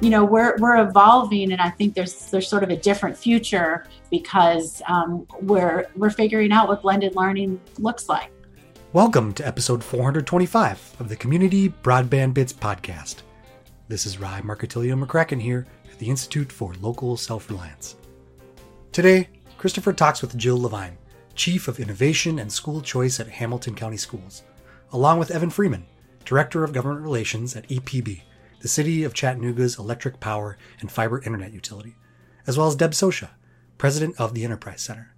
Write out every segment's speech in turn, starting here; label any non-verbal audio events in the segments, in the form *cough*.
you know we're we're evolving, and I think there's there's sort of a different future because um, we're we're figuring out what blended learning looks like. Welcome to episode 425 of the Community Broadband Bits podcast. This is Ry Marcattilio McCracken here at the Institute for Local Self Reliance. Today, Christopher talks with Jill Levine, Chief of Innovation and School Choice at Hamilton County Schools, along with Evan Freeman, Director of Government Relations at EPB, the City of Chattanooga's electric power and fiber internet utility, as well as Deb Socia, President of the Enterprise Center.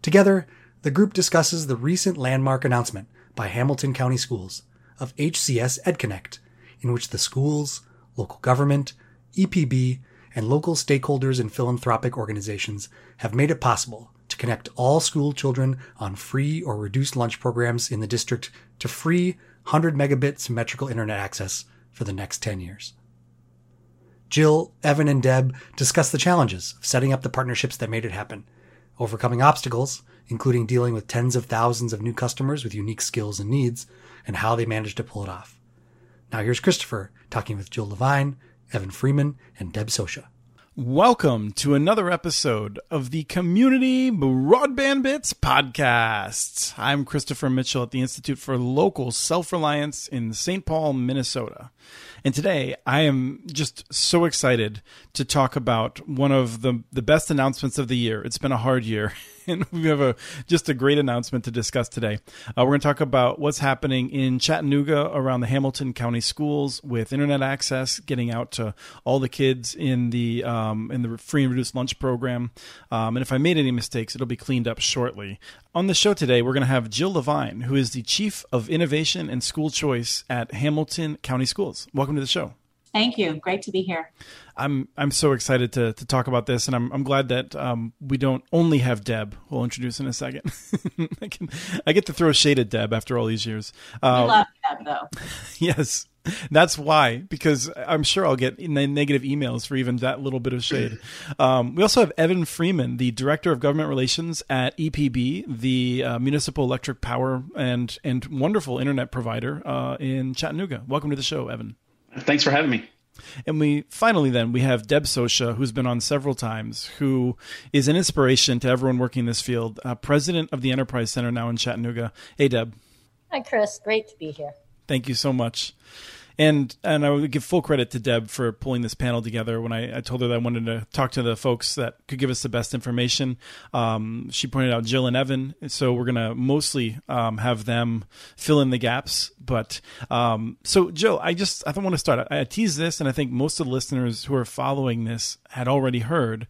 Together, the group discusses the recent landmark announcement by Hamilton County Schools of HCS EdConnect, in which the schools, local government, EPB, and local stakeholders and philanthropic organizations have made it possible to connect all school children on free or reduced lunch programs in the district to free 100 megabit symmetrical internet access for the next 10 years. Jill, Evan, and Deb discuss the challenges of setting up the partnerships that made it happen, overcoming obstacles, including dealing with tens of thousands of new customers with unique skills and needs, and how they managed to pull it off. Now here's Christopher talking with Jill Levine, Evan Freeman, and Deb Socia. Welcome to another episode of the Community Broadband Bits podcast. I'm Christopher Mitchell at the Institute for Local Self Reliance in St. Paul, Minnesota. And today I am just so excited to talk about one of the, the best announcements of the year. It's been a hard year *laughs* and we have a just a great announcement to discuss today. Uh, we're going to talk about what's happening in Chattanooga around the Hamilton County schools with internet access, getting out to all the kids in the um, in the free and reduced lunch program. Um, and if I made any mistakes, it'll be cleaned up shortly. On the show today, we're going to have Jill Levine, who is the Chief of Innovation and School Choice at Hamilton County Schools. Welcome to the show. Thank you. Great to be here. I'm I'm so excited to to talk about this, and I'm I'm glad that um, we don't only have Deb. We'll introduce in a second. *laughs* I can I get to throw shade at Deb after all these years. Uh, love Deb though. *laughs* yes, that's why because I'm sure I'll get negative emails for even that little bit of shade. *laughs* Um, we also have Evan Freeman, the director of government relations at EPB, the uh, municipal electric power and and wonderful internet provider uh, in Chattanooga. Welcome to the show, Evan. Thanks for having me. And we finally then we have Deb Socia, who's been on several times, who is an inspiration to everyone working in this field. Uh, president of the Enterprise Center now in Chattanooga. Hey, Deb. Hi, Chris. Great to be here. Thank you so much. And and I would give full credit to Deb for pulling this panel together. When I, I told her that I wanted to talk to the folks that could give us the best information, um, she pointed out Jill and Evan. So we're gonna mostly um, have them fill in the gaps. But um, so Jill, I just I don't want to start. I, I tease this, and I think most of the listeners who are following this had already heard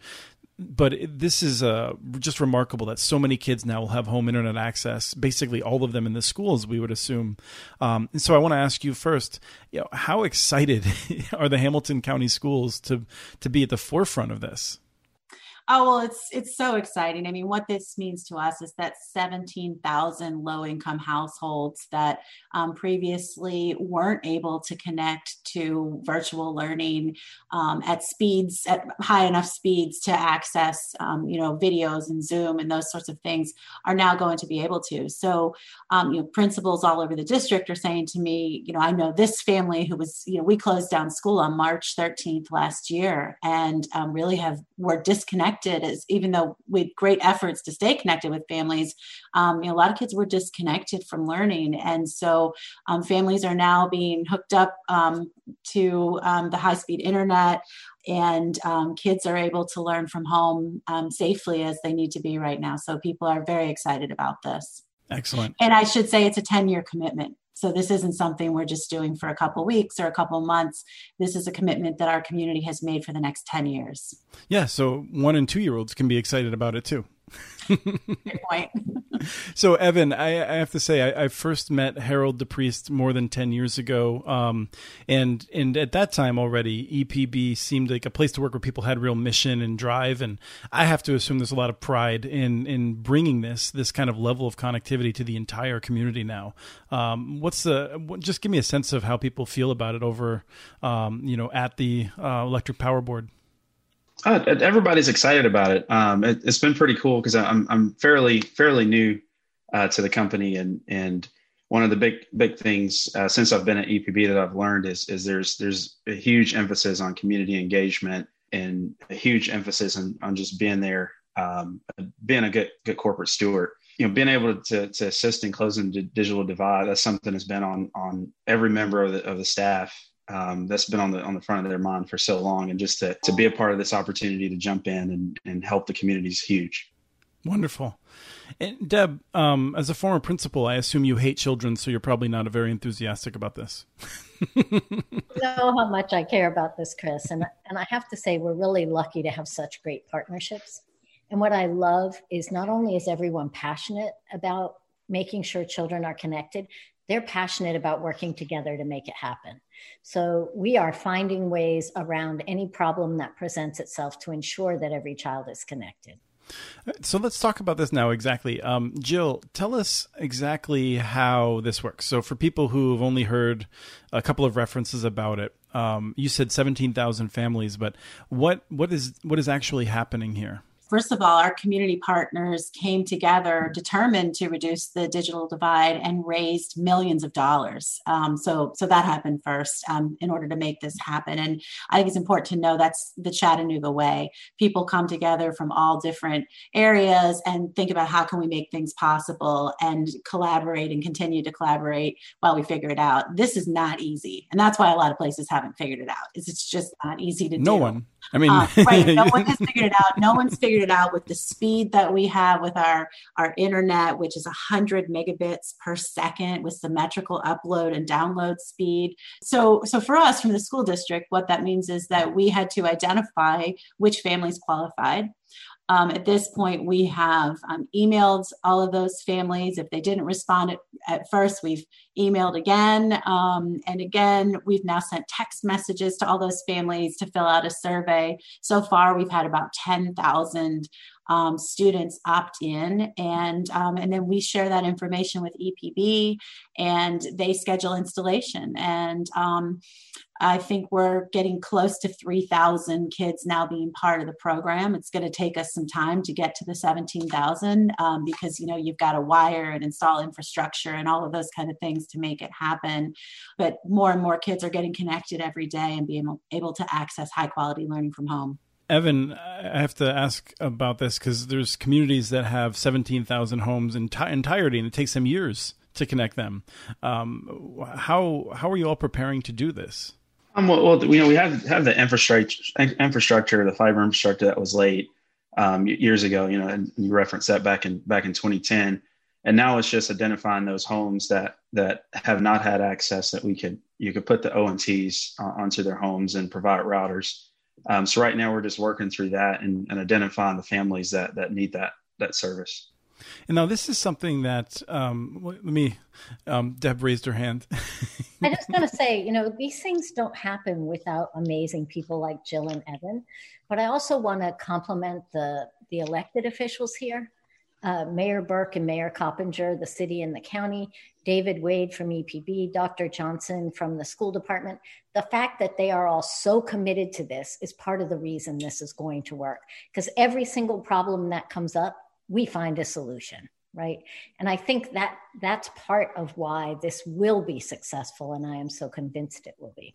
but this is uh, just remarkable that so many kids now will have home internet access. Basically, all of them in the schools, we would assume. Um, and so, I want to ask you first: you know, how excited *laughs* are the Hamilton County schools to to be at the forefront of this? Oh well, it's it's so exciting. I mean, what this means to us is that 17,000 low-income households that um, previously weren't able to connect to virtual learning um, at speeds at high enough speeds to access, um, you know, videos and Zoom and those sorts of things are now going to be able to. So, um, you know, principals all over the district are saying to me, you know, I know this family who was, you know, we closed down school on March 13th last year and um, really have were disconnected connected as even though with great efforts to stay connected with families um, you know, a lot of kids were disconnected from learning. And so um, families are now being hooked up um, to um, the high speed internet and um, kids are able to learn from home um, safely as they need to be right now. So people are very excited about this. Excellent. And i should say it's a 10 year commitment so this isn't something we're just doing for a couple weeks or a couple months. This is a commitment that our community has made for the next 10 years. Yeah, so one and two year olds can be excited about it too. Point. *laughs* so, Evan, I, I, have to say, I, I, first met Harold DePriest more than ten years ago, um, and and at that time already, EPB seemed like a place to work where people had real mission and drive. And I have to assume there's a lot of pride in in bringing this this kind of level of connectivity to the entire community now. Um, what's the just give me a sense of how people feel about it over, um, you know, at the uh, Electric Power Board. Uh, everybody's excited about it. Um, it has been pretty cool because I'm I'm fairly fairly new uh, to the company and and one of the big big things uh, since I've been at EPB that I've learned is is there's there's a huge emphasis on community engagement and a huge emphasis on, on just being there, um, being a good good corporate steward. You know, being able to, to assist in closing the digital divide. That's something that's been on on every member of the of the staff. Um, that's been on the on the front of their mind for so long, and just to to be a part of this opportunity to jump in and and help the community is huge. Wonderful. And Deb, um, as a former principal, I assume you hate children, so you're probably not a very enthusiastic about this. *laughs* you know how much I care about this, Chris, and and I have to say we're really lucky to have such great partnerships. And what I love is not only is everyone passionate about making sure children are connected, they're passionate about working together to make it happen. So we are finding ways around any problem that presents itself to ensure that every child is connected. So let's talk about this now exactly. Um, Jill, tell us exactly how this works. So for people who have only heard a couple of references about it, um, you said seventeen thousand families, but what what is what is actually happening here? First of all, our community partners came together determined to reduce the digital divide and raised millions of dollars. Um, so, so that happened first um, in order to make this happen. And I think it's important to know that's the Chattanooga way. People come together from all different areas and think about how can we make things possible and collaborate and continue to collaborate while we figure it out. This is not easy, and that's why a lot of places haven't figured it out. Is it's just not easy to no do. No one. I mean, uh, right? No one has *laughs* figured it out. No one's figured it out with the speed that we have with our our internet, which is 100 megabits per second with symmetrical upload and download speed. So, so for us from the school district, what that means is that we had to identify which families qualified. Um, at this point, we have um, emailed all of those families. If they didn't respond at, at first, we've emailed again um, and again. We've now sent text messages to all those families to fill out a survey. So far, we've had about 10,000 um, students opt in and um, and then we share that information with EPB and they schedule installation and um, I think we're getting close to 3,000 kids now being part of the program. It's going to take us some time to get to the 17,000 um, because you know you've got to wire and install infrastructure and all of those kind of things to make it happen. But more and more kids are getting connected every day and being able to access high quality learning from home. Evan, I have to ask about this because there's communities that have 17,000 homes in t- entirety, and it takes them years to connect them. Um, how how are you all preparing to do this? Um, well, well, you know, we have have the infrastructure, infrastructure, the fiber infrastructure that was late um, years ago. You know, and you referenced that back in back in 2010, and now it's just identifying those homes that that have not had access that we could you could put the ONTs onto their homes and provide routers um, so right now we're just working through that and, and, identifying the families that that need that that service. And now this is something that um, let me. Um, Deb raised her hand. I just want to say, you know, these things don't happen without amazing people like Jill and Evan. But I also want to compliment the the elected officials here uh, Mayor Berke and Mayor Coppinger, the city and the county, David Wade from EPB, Dr. Johnson from the school department. The fact that they are all so committed to this is part of the reason this is going to work. Because every single problem that comes up, we find a solution right and i think that that's part of why this will be successful and i am so convinced it will be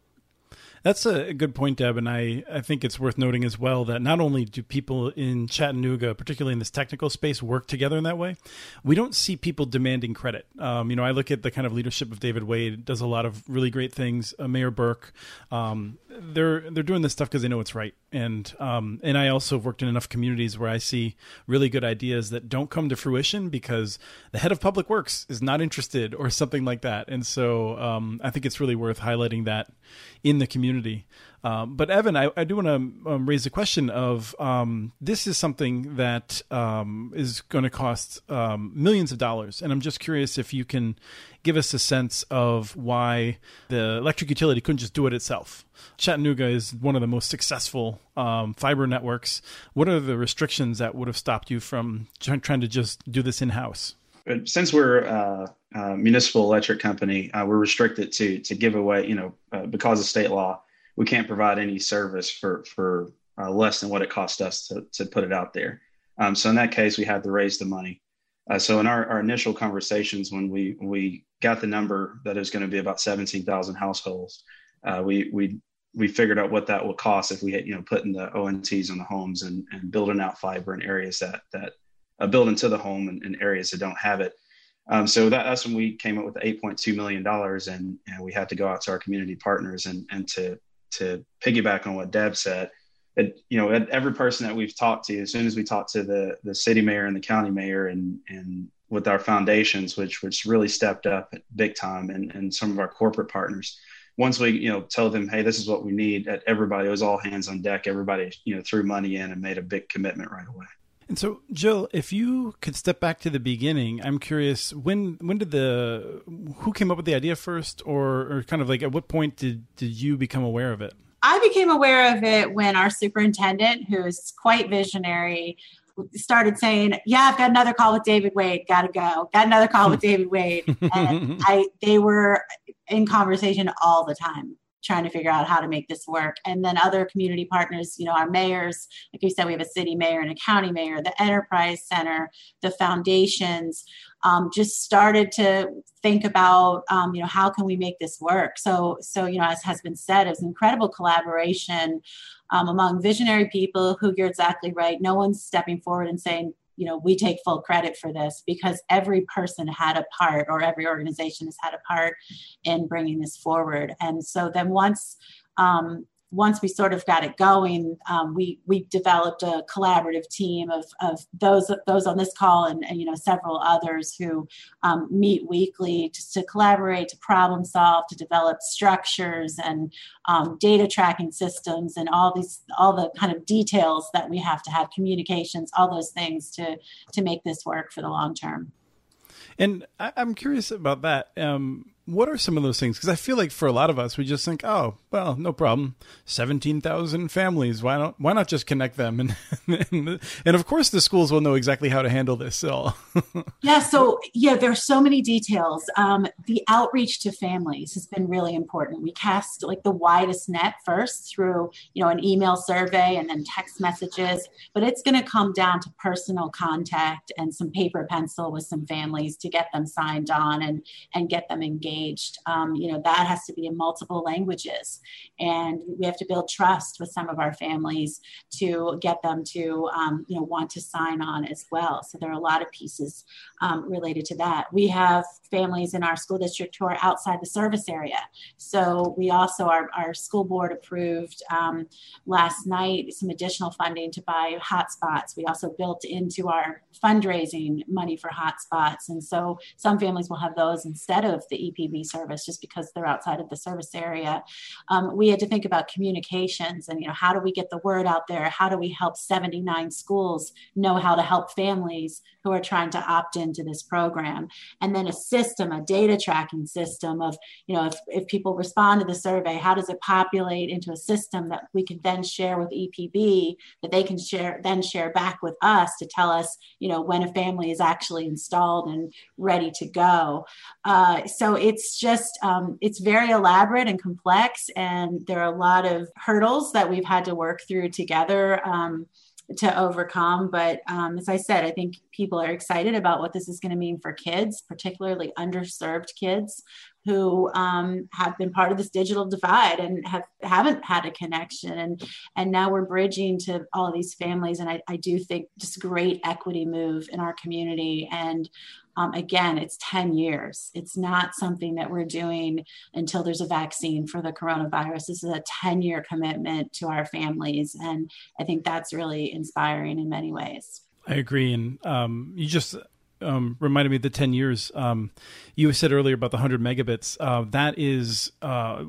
that's a good point, Deb, and I, I think it's worth noting as well that not only do people in Chattanooga, particularly in this technical space, work together in that way, we don't see people demanding credit. Um, you know, I look at the kind of leadership of David Wade, does a lot of really great things. Uh, Mayor Berke, um, they're they're doing this stuff because they know it's right, and um, and I also worked in enough communities where I see really good ideas that don't come to fruition because the head of public works is not interested or something like that, and so um, I think it's really worth highlighting that in the community. Um, but Evan, I, I do want to um, raise the question of um, this is something that um, is going to cost um, millions of dollars, and I'm just curious if you can give us a sense of why the electric utility couldn't just do it itself. Chattanooga is one of the most successful fiber networks. What are the restrictions that would have stopped you from trying to just do this in house? Since we're uh, a municipal electric company, uh, we're restricted to to give away, you know, uh, because of state law we can't provide any service for for uh, less than what it cost us to to put it out there. Um, so in that case, we had to raise the money. Uh, so in our, our initial conversations, when we we got the number that is going to be about 17,000 households, uh, we we we figured out what that will cost if we had you know putting the ONTs on the homes and, and building out fiber in areas that that uh, build into the home in, in areas that don't have it. Um, so that, that's when we came up with 8.2 million dollars, and, and we had to go out to our community partners and and to to piggyback on what Deb said. It, you know, every person that we've talked to, as soon as we talked to the the city mayor and the county mayor, and and with our foundations, which which really stepped up big time, and and some of our corporate partners. Once we you know told them, hey, this is what we need, everybody it was all hands on deck. Everybody you know threw money in and made a big commitment right away. And so, Jill, if you could step back to the beginning, I'm curious when when did the who came up with the idea first, or or kind of like at what point did did you become aware of it? I became aware of it when our superintendent, who's quite visionary, started saying, "Yeah, I've got another call with David Wade. Got to go. Got another call with *laughs* David Wade." And *laughs* I, they were in conversation all the time trying to figure out how to make this work. And then other community partners, you know, our mayors, like you said, we have a city mayor and a county mayor, the enterprise center, the foundations, um, just started to think about, um, you know, how can we make this work? So, so you know, as has been said, it's incredible collaboration um, among visionary people who you're exactly right. No one's stepping forward and saying, you know we take full credit for this because every person had a part or every organization has had a part in bringing this forward. And so then once um, once we sort of got it going, um, we we developed a collaborative team of, of those those on this call and, and you know several others who um, meet weekly just to collaborate, to problem solve, to develop structures and um, data tracking systems and all these all the kind of details that we have to have communications, all those things to to make this work for the long term. And I, am curious about that. Um, what are some of those things? Because I feel like for a lot of us, we just think, oh, well, no problem. Seventeen thousand families. Why not? Why not just connect them? *laughs* And and, and of course, the schools will know exactly how to handle this. So *laughs* yeah. So yeah, there's so many details. Um, the outreach to families has been really important. We cast like the widest net first through you know an email survey and then text messages, but it's going to come down to personal contact and some paper pencil with some families to get them signed on and and get them engaged engaged. Um, you know, that has to be in multiple languages. And we have to build trust with some of our families to get them to, um, you know, want to sign on as well. So there are a lot of pieces um, related to that. We have families in our school district who are outside the service area. So we also, our, our school board approved um, last night some additional funding to buy hotspots. We also built into our fundraising money for hotspots. And so some families will have those instead of the EP Service just because they're outside of the service area. Um, we had to think about communications and, you know, how do we get the word out there? How do we help 79 schools know how to help families who are trying to opt into this program? And then a system, a data tracking system of, you know, if, if people respond to the survey, how does it populate into a system that we can then share with EPB that they can share, then share back with us to tell us, you know, when a family is actually installed and ready to go. Uh, so it's it's just um, it's very elaborate and complex and there are a lot of hurdles that we've had to work through together um, to overcome. But um, as i said i think people are excited about what this is going to mean for kids particularly underserved kids who um, have been part of this digital divide and have haven't had a connection. And and now we're bridging to all these families and I, I do think just great equity move in our community and um, again, it's 10 years. It's not something that we're doing until there's a vaccine for the coronavirus. This is a 10 year commitment to our families. And I think that's really inspiring in many ways. I agree. And um, you just um, reminded me of the 10 years. Um, you said earlier about the 100 megabits. Uh, that is, uh,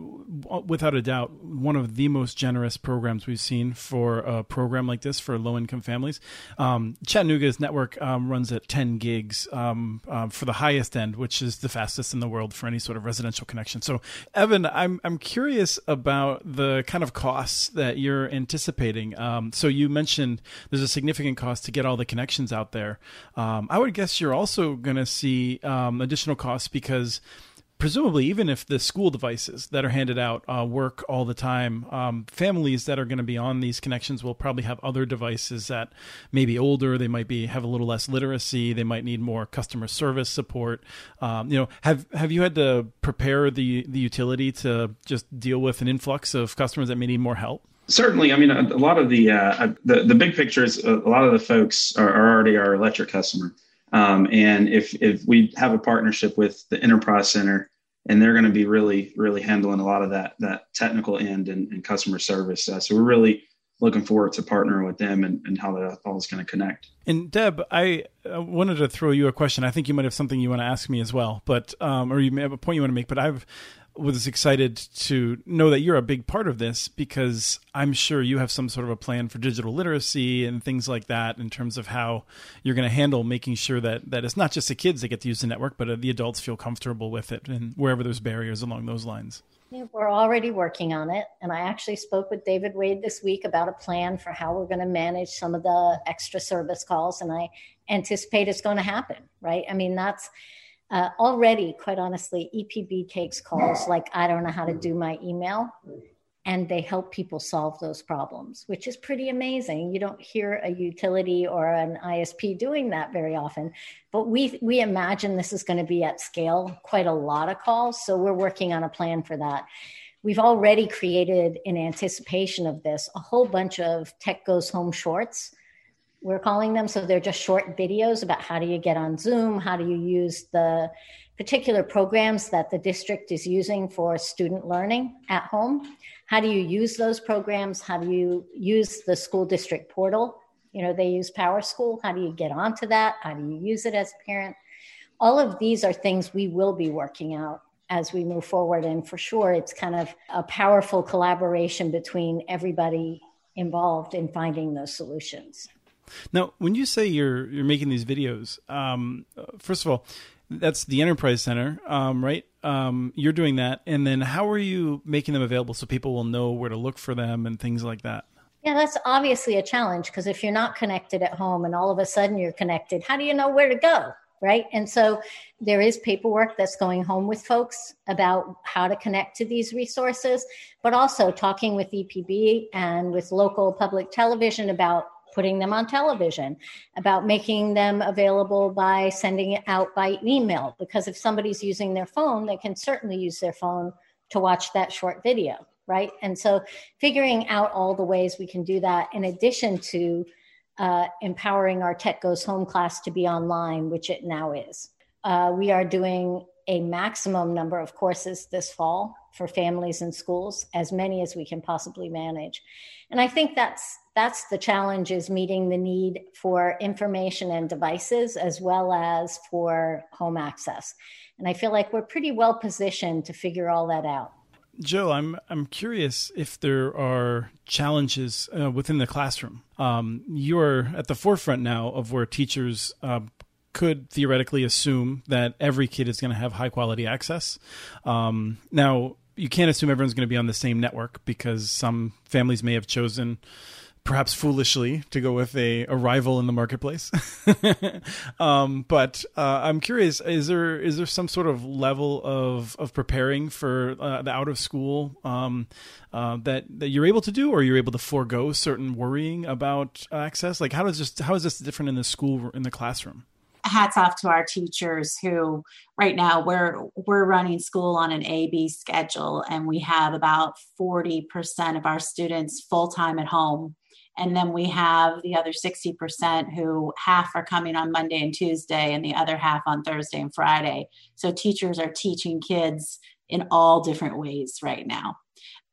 without a doubt, one of the most generous programs we've seen for a program like this for low income families. Um, Chattanooga's network um, runs at 10 gigs um, uh, for the highest end, which is the fastest in the world for any sort of residential connection. So, Evan, I'm, I'm curious about the kind of costs that you're anticipating. Um, so, you mentioned there's a significant cost to get all the connections out there. I would guess you're also going to see um, additional costs because presumably, even if the school devices that are handed out uh, work all the time, um, families that are going to be on these connections will probably have other devices that may be older. They might be have a little less literacy. They might need more customer service support. Um, you know, have have you had to prepare the the utility to just deal with an influx of customers that may need more help? Certainly, I mean, a, a lot of the, uh, the the big picture is a, a lot of the folks are, are already our electric customer. Um, and if if we have a partnership with the enterprise center, and they're going to be really really handling a lot of that that technical end and, and customer service. Uh, so we're really looking forward to partnering with them and, and how that all is going to connect. And Deb, I wanted to throw you a question. I think you might have something you want to ask me as well, but um, or you may have a point you want to make. But I've was excited to know that you're a big part of this because I'm sure you have some sort of a plan for digital literacy and things like that in terms of how you're going to handle making sure that that it's not just the kids that get to use the network, but the adults feel comfortable with it and wherever there's barriers along those lines. Yeah, we're already working on it. And I actually spoke with David Wade this week about a plan for how we're going to manage some of the extra service calls. And I anticipate it's going to happen, right? I mean, that's uh, already, quite honestly, EPB takes calls like, I don't know how to do my email. And they help people solve those problems, which is pretty amazing. You don't hear a utility or an ISP doing that very often, but we we imagine this is going to be at scale, quite a lot of calls. So we're working on a plan for that. We've already created, in anticipation of this, a whole bunch of Tech Goes Home shorts we're calling them. So they're just short videos about how do you get on Zoom, how do you use the particular programs that the district is using for student learning at home. How do you use those programs? How do you use the school district portal? You know, they use PowerSchool. How do you get onto that? How do you use it as a parent? All of these are things we will be working out as we move forward. And for sure, it's kind of a powerful collaboration between everybody involved in finding those solutions. Now, when you say you're you're making these videos, um, first of all, that's the Enterprise Center, um, right? Um, you're doing that, and then how are you making them available so people will know where to look for them and things like that? Yeah, that's obviously a challenge because if you're not connected at home and all of a sudden you're connected, how do you know where to go? Right. And so there is paperwork that's going home with folks about how to connect to these resources, but also talking with EPB and with local public television about putting them on television, about making them available by sending it out by email. Because if somebody's using their phone, they can certainly use their phone to watch that short video, right? And so figuring out all the ways we can do that, in addition to uh, empowering our Tech Goes Home class to be online, which it now is. Uh, we are doing a maximum number of courses this fall for families and schools, as many as we can possibly manage. And I think that's that's the challenge is meeting the need for information and devices as well as for home access. And I feel like we're pretty well positioned to figure all that out. Joe, I'm I'm curious if there are challenges uh, within the classroom. Um, you're at the forefront now of where teachers uh, could theoretically assume that every kid is going to have high quality access. Um, now, you can't assume everyone's going to be on the same network because some families may have chosen perhaps foolishly to go with a, a rival in the marketplace. *laughs* um, but uh, I'm curious: is there is there some sort of level of of preparing for uh, the out of school um, uh, that that you're able to do, or you're able to forego certain worrying about access? Like, how does this how is this different in the school in the classroom? Hats off to our teachers who right now we're we're running school on an AB schedule and we have about 40% of our students full time at home and then we have the other 60% who half are coming on Monday and Tuesday, and the other half on Thursday and Friday. So teachers are teaching kids in all different ways right now.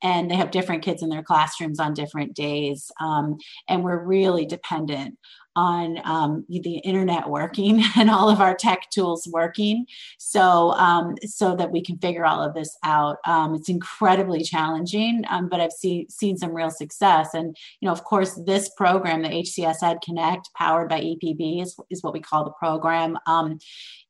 And they have different kids in their classrooms on different days. Um, and we're really dependent on um, the internet working *laughs* and all of our tech tools working. So um, so that we can figure all of this out. Um, it's incredibly challenging um, but i've see, seen some real success. And you know of course this program the hcs ed connect powered by epb is, is what we call the program. Um,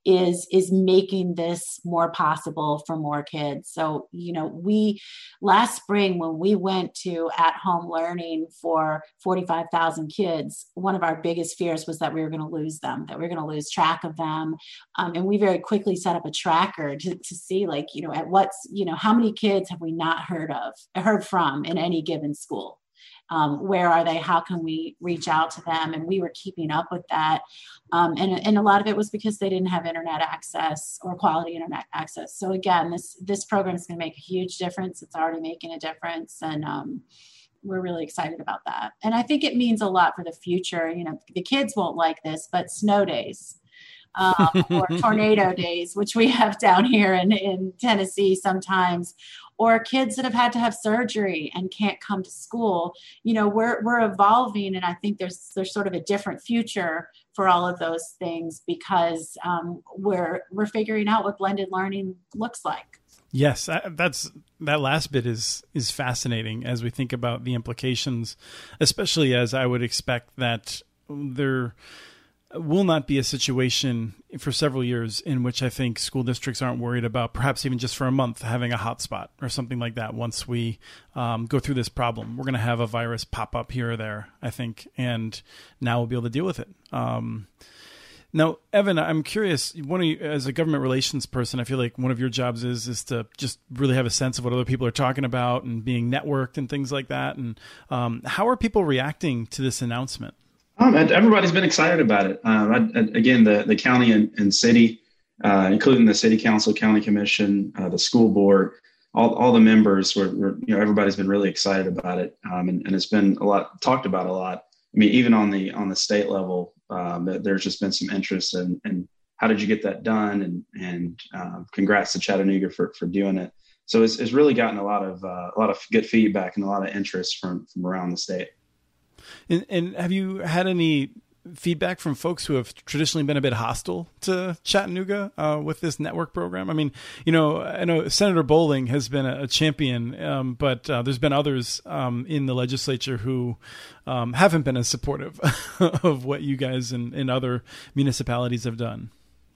is is making this more possible for more kids. So you know we last spring when we went to at home learning for 45,000 kids one of our biggest fears was that we were going to lose them that we are going to lose track of them. Um, and we very quickly set up a tracker to, to see like you know at what's you know how many kids have we not heard of heard from in any given school um, where are they? How can we reach out to them? And we were keeping up with that. Um, and, and a lot of it was because they didn't have internet access or quality internet access. So again this this program is going to make a huge difference. It's already making a difference and um, we're really excited about that. And i think it means a lot for the future. You know the kids won't like this but snow days um, or *laughs* tornado days, which we have down here in, in Tennessee sometimes, or kids that have had to have surgery and can't come to school. You know we're we're evolving and i think there's there's sort of a different future for all of those things because um, we're we're figuring out what blended learning looks like. Yes, that's that last bit is is fascinating as we think about the implications, especially as I would expect that there will not be a situation for several years in which I think school districts aren't worried about perhaps even just for a month having a hotspot or something like that. Once we um, go through this problem, we're going to have a virus pop up here or there, I think, and now we'll be able to deal with it. Um, now, Evan, I'm curious. One you, as a government relations person, I feel like one of your jobs is is to just really have a sense of what other people are talking about and being networked and things like that. And um, how are people reacting to this announcement? Um, everybody's been excited about it. Uh, I, again, the, the county and, and city, uh, including the city council, county commission, uh, the school board, all, all the members were, were, you know, everybody's been really excited about it. Um, and, and it's been a lot talked about a lot. I mean, even on the, on the state level, um, there's just been some interest in, in how did you get that done? And, and uh, congrats to Chattanooga for, for doing it. So it's, it's really gotten a lot of, uh, a lot of good feedback and a lot of interest from, from around the state. And, and have you had any feedback from folks who have traditionally been a bit hostile to Chattanooga uh, with this network program? I mean, you know, I know Senator Bowling has been a, a champion, um, but uh, there's been others um, in the legislature who um, haven't been as supportive *laughs* of what you guys and, and, other municipalities have done.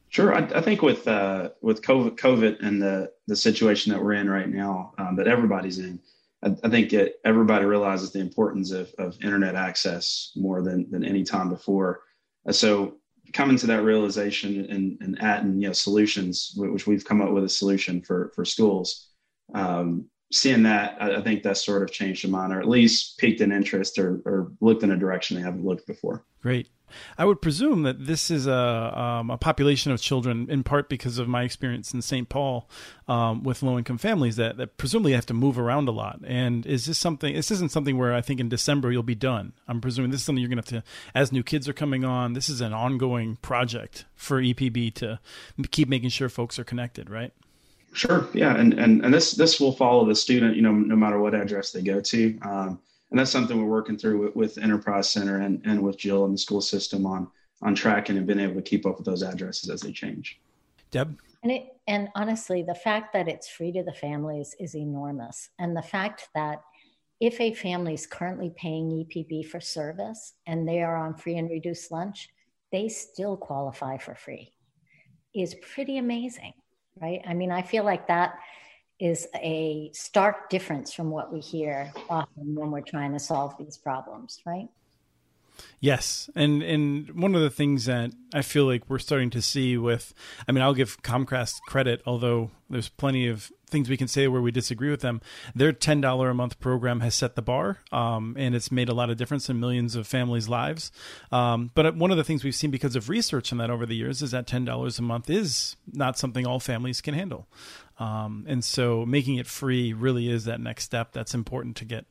Sure, I, I think with uh, with COVID, COVID, and the the situation that we're in right now, um, that everybody's in, I, I think it, everybody realizes the importance of, of internet access more than, than any time before. Uh, so coming to that realization and, and adding, you know, solutions, which we've come up with a solution for, for schools, um, seeing that, I, I, think that's sort of changed their mind or at least piqued an interest or, or looked in a direction they haven't looked before. Great. I would presume that this is a um, a population of children, in part because of my experience in St. Paul um, with low income families that, that presumably have to move around a lot. And is this something? This isn't something where I think in December you'll be done. I'm presuming this is something you're going to have to, as new kids are coming on. This is an ongoing project for EPB to keep making sure folks are connected, right? Sure. Yeah, and and and this this will follow the student, you know, no matter what address they go to. Um, and that's something we're working through with, with Enterprise Center and, and with Jill and the school system on on tracking and being able to keep up with those addresses as they change. Deb. And it and honestly, the fact that it's free to the families is enormous, and the fact that if a family is currently paying EPB for service and they are on free and reduced lunch, they still qualify for free is pretty amazing, right? I mean, I feel like that is a stark difference from what we hear often when we're trying to solve these problems, right? Yes, and and one of the things that I feel like we're starting to see with, I mean, I'll give Comcast credit, although there's plenty of things we can say where we disagree with them. Their ten dollar a month program has set the bar, um, and it's made a lot of difference in millions of families' lives. Um, but one of the things we've seen because of research on that over the years is that ten dollars a month is not something all families can handle. Um, and so making it free really is that next step that's important to get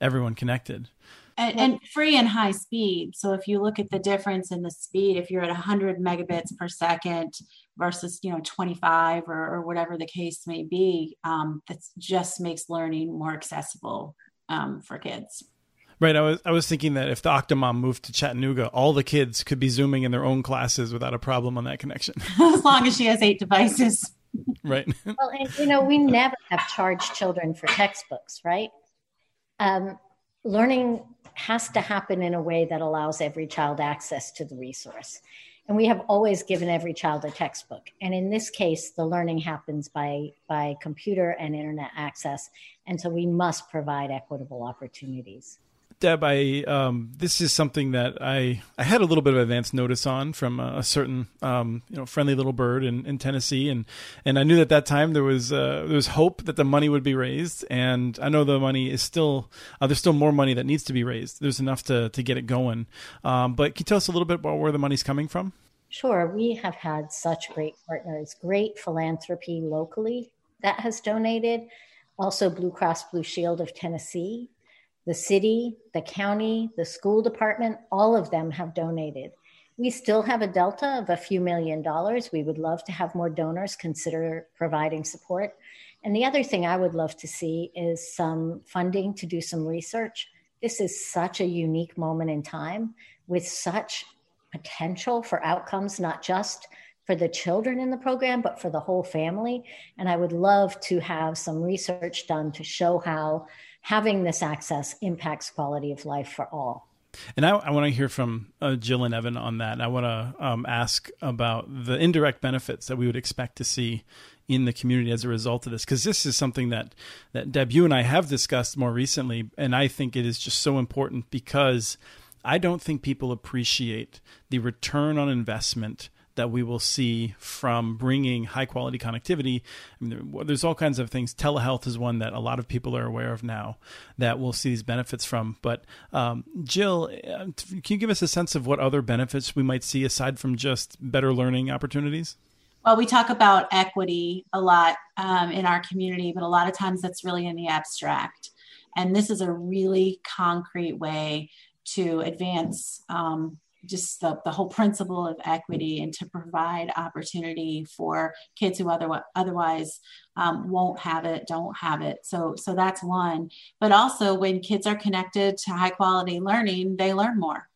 everyone connected. And, and, free and high speed. So if you look at the difference in the speed, if you're at 100 megabits per second versus you know 25 or, or whatever the case may be, um, that just makes learning more accessible um, for kids. Right. I was I was thinking that if the Octomom moved to Chattanooga, all the kids could be zooming in their own classes without a problem on that connection. *laughs* as long as she has eight devices. *laughs* right. well, and you know, we never have charged children for textbooks, right? Um, learning has to happen in a way that allows every child access to the resource. And we have always given every child a textbook. And in this case, the learning happens by, by computer and internet access. And so we must provide equitable opportunities. Deb, I um, this is something that I I had a little bit of advance notice on from a, certain um, you know friendly little bird in, in Tennessee, and and I knew at that time there was uh, there was hope that the money would be raised, and I know the money is still uh, there's still more money that needs to be raised. There's enough to to get it going, um, but can you tell us a little bit about where the money's coming from? Sure, we have had such great partners, great philanthropy locally that has donated. Also, Blue Cross Blue Shield of Tennessee the city, the county, the school department, all of them have donated. We still have a delta of a few million dollars. We would love to have more donors consider providing support. And the other thing I would love to see is some funding to do some research. This is such a unique moment in time with such potential for outcomes, not just for the children in the program, but for the whole family. And I would love to have some research done to show how having this access impacts quality of life for all. And I, I want to hear from uh, Jill and Evan on that. And I want to um, ask about the indirect benefits that we would expect to see in the community as a result of this, because this is something that that Deb, you and I have discussed more recently, and I think it is just so important because I don't think people appreciate the return on investment that we will see from bringing high quality connectivity. I mean, there's all kinds of things. Telehealth is one that a lot of people are aware of now that we'll see these benefits from. But um, Jill, uh, can you give us a sense of what other benefits we might see aside from just better learning opportunities? Well, we talk about equity a lot um, in our community, but a lot of times that's really in the abstract. And this is a really concrete way to advance um, just the, the whole principle of equity and to provide opportunity for kids who other, otherwise um, won't have it, don't have it. So, so that's one. But also, when kids are connected to high quality learning, they learn more.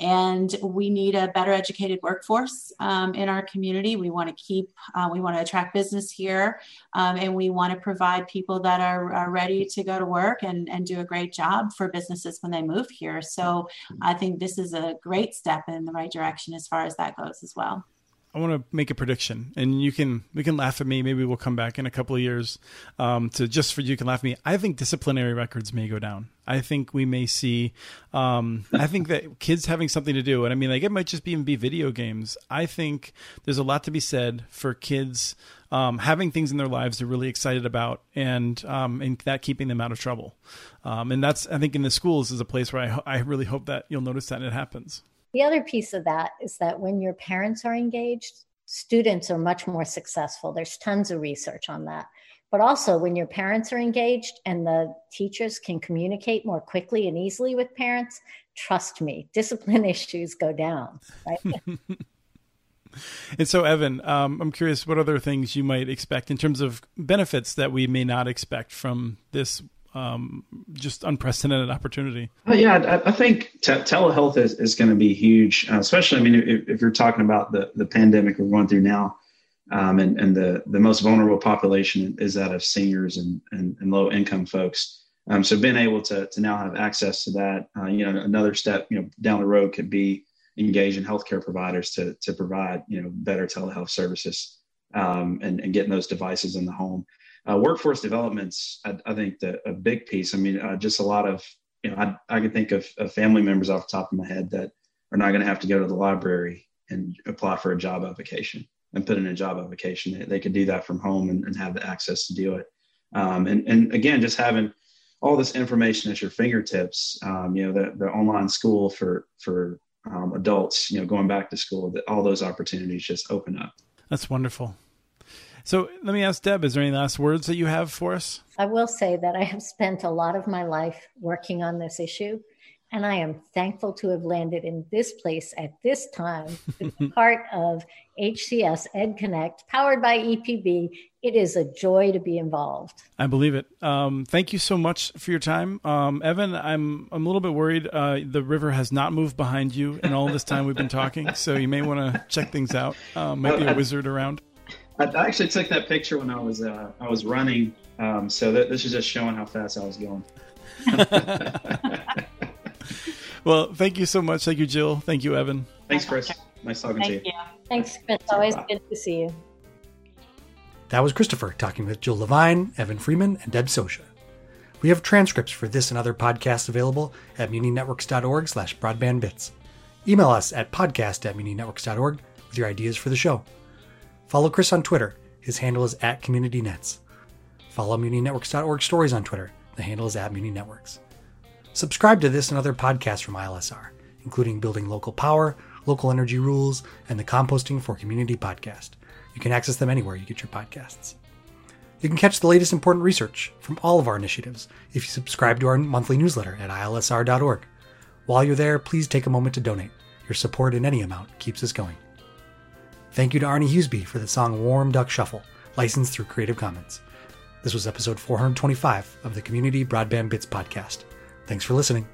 And we need a better educated workforce um, in our community. We want to keep, uh, we want to attract business here, um, and we want to provide people that are, are, ready to go to work and, and do a great job for businesses when they move here. So I think this is a great step in the right direction as far as that goes as well. I want to make a prediction, and you can we can laugh at me. Maybe we'll come back in a couple of years um, to just for you can laugh at me. I think disciplinary records may go down. I think we may see. Um, I think that kids having something to do, and I mean, like it might just be even be video games. I think there's a lot to be said for kids um, having things in their lives they're really excited about, and um, and that keeping them out of trouble. Um, and that's I think in the schools is a place where I I really hope that you'll notice that it happens. The other piece of that is that when your parents are engaged, students are much more successful. There's tons of research on that. But also, when your parents are engaged and the teachers can communicate more quickly and easily with parents, trust me, *laughs* discipline issues go down. Right? *laughs* and so, Evan, um, I'm curious what other things you might expect in terms of benefits that we may not expect from this um, just unprecedented opportunity. Yeah, I, I think te- telehealth is, is going to be huge, uh, especially, I mean, if, if, you're talking about the, the pandemic we're going through now, um, and, and the, the most vulnerable population is that of seniors and, and, and low income folks. Um, so being able to, to now have access to that, uh, you know, another step, you know, down the road could be engaging healthcare providers to, to provide, you know, better telehealth services um, and, and getting those devices in the home. Uh, workforce development's, I, I think, the, a big piece. I mean, uh, just a lot of, you know, I, I can think of, of, family members off the top of my head that are not going to have to go to the library and apply for a job application and put in a job application. They, they could do that from home and, and have the access to do it. Um, and, and again, just having all this information at your fingertips, um, you know, the, the online school for, for um, adults, you know, going back to school, that all those opportunities just open up. That's wonderful. So let me ask Deb, is there any last words that you have for us? I will say that I have spent a lot of my life working on this issue, and I am thankful to have landed in this place at this time *laughs* part of HCS Ed Connect, powered by EPB. It is a joy to be involved. I believe it. Um, thank you so much for your time, um, Evan. I'm I'm a little bit worried. Uh, the river has not moved behind you in all this time we've been talking, so you may want to check things out. Uh, might be a wizard around. I actually took that picture when I was uh, I was running, um, so that, this is just showing how fast I was going. *laughs* *laughs* well, thank you so much. Thank you, Jill. Thank you, Evan. Thanks, Chris. Nice talking Thank to you. you. Thanks, Chris. Always good to see you. That was Christopher talking with Jill Levine, Evan Freeman, and Deb Socia. We have transcripts for this and other podcasts available at muninetworks.org slash broadbandbits. Email us at podcast at muninetworks.org with your ideas for the show. Follow Chris on Twitter. His handle is at CommunityNets. Follow muninetworks.org stories on Twitter. The handle is at muninetworks. Subscribe to this and other podcasts from ILSR, including Building Local Power, Local Energy Rules, and the Composting for Community podcast. You can access them anywhere you get your podcasts. You can catch the latest important research from all of our initiatives if you subscribe to our monthly newsletter at ilsr.org. While you're there, please take a moment to donate. Your support in any amount keeps us going. Thank you to Arne Huseby for the song Warm Duck Shuffle, licensed through Creative Commons. This was episode 425 of the Community Broadband Bits podcast. Thanks for listening.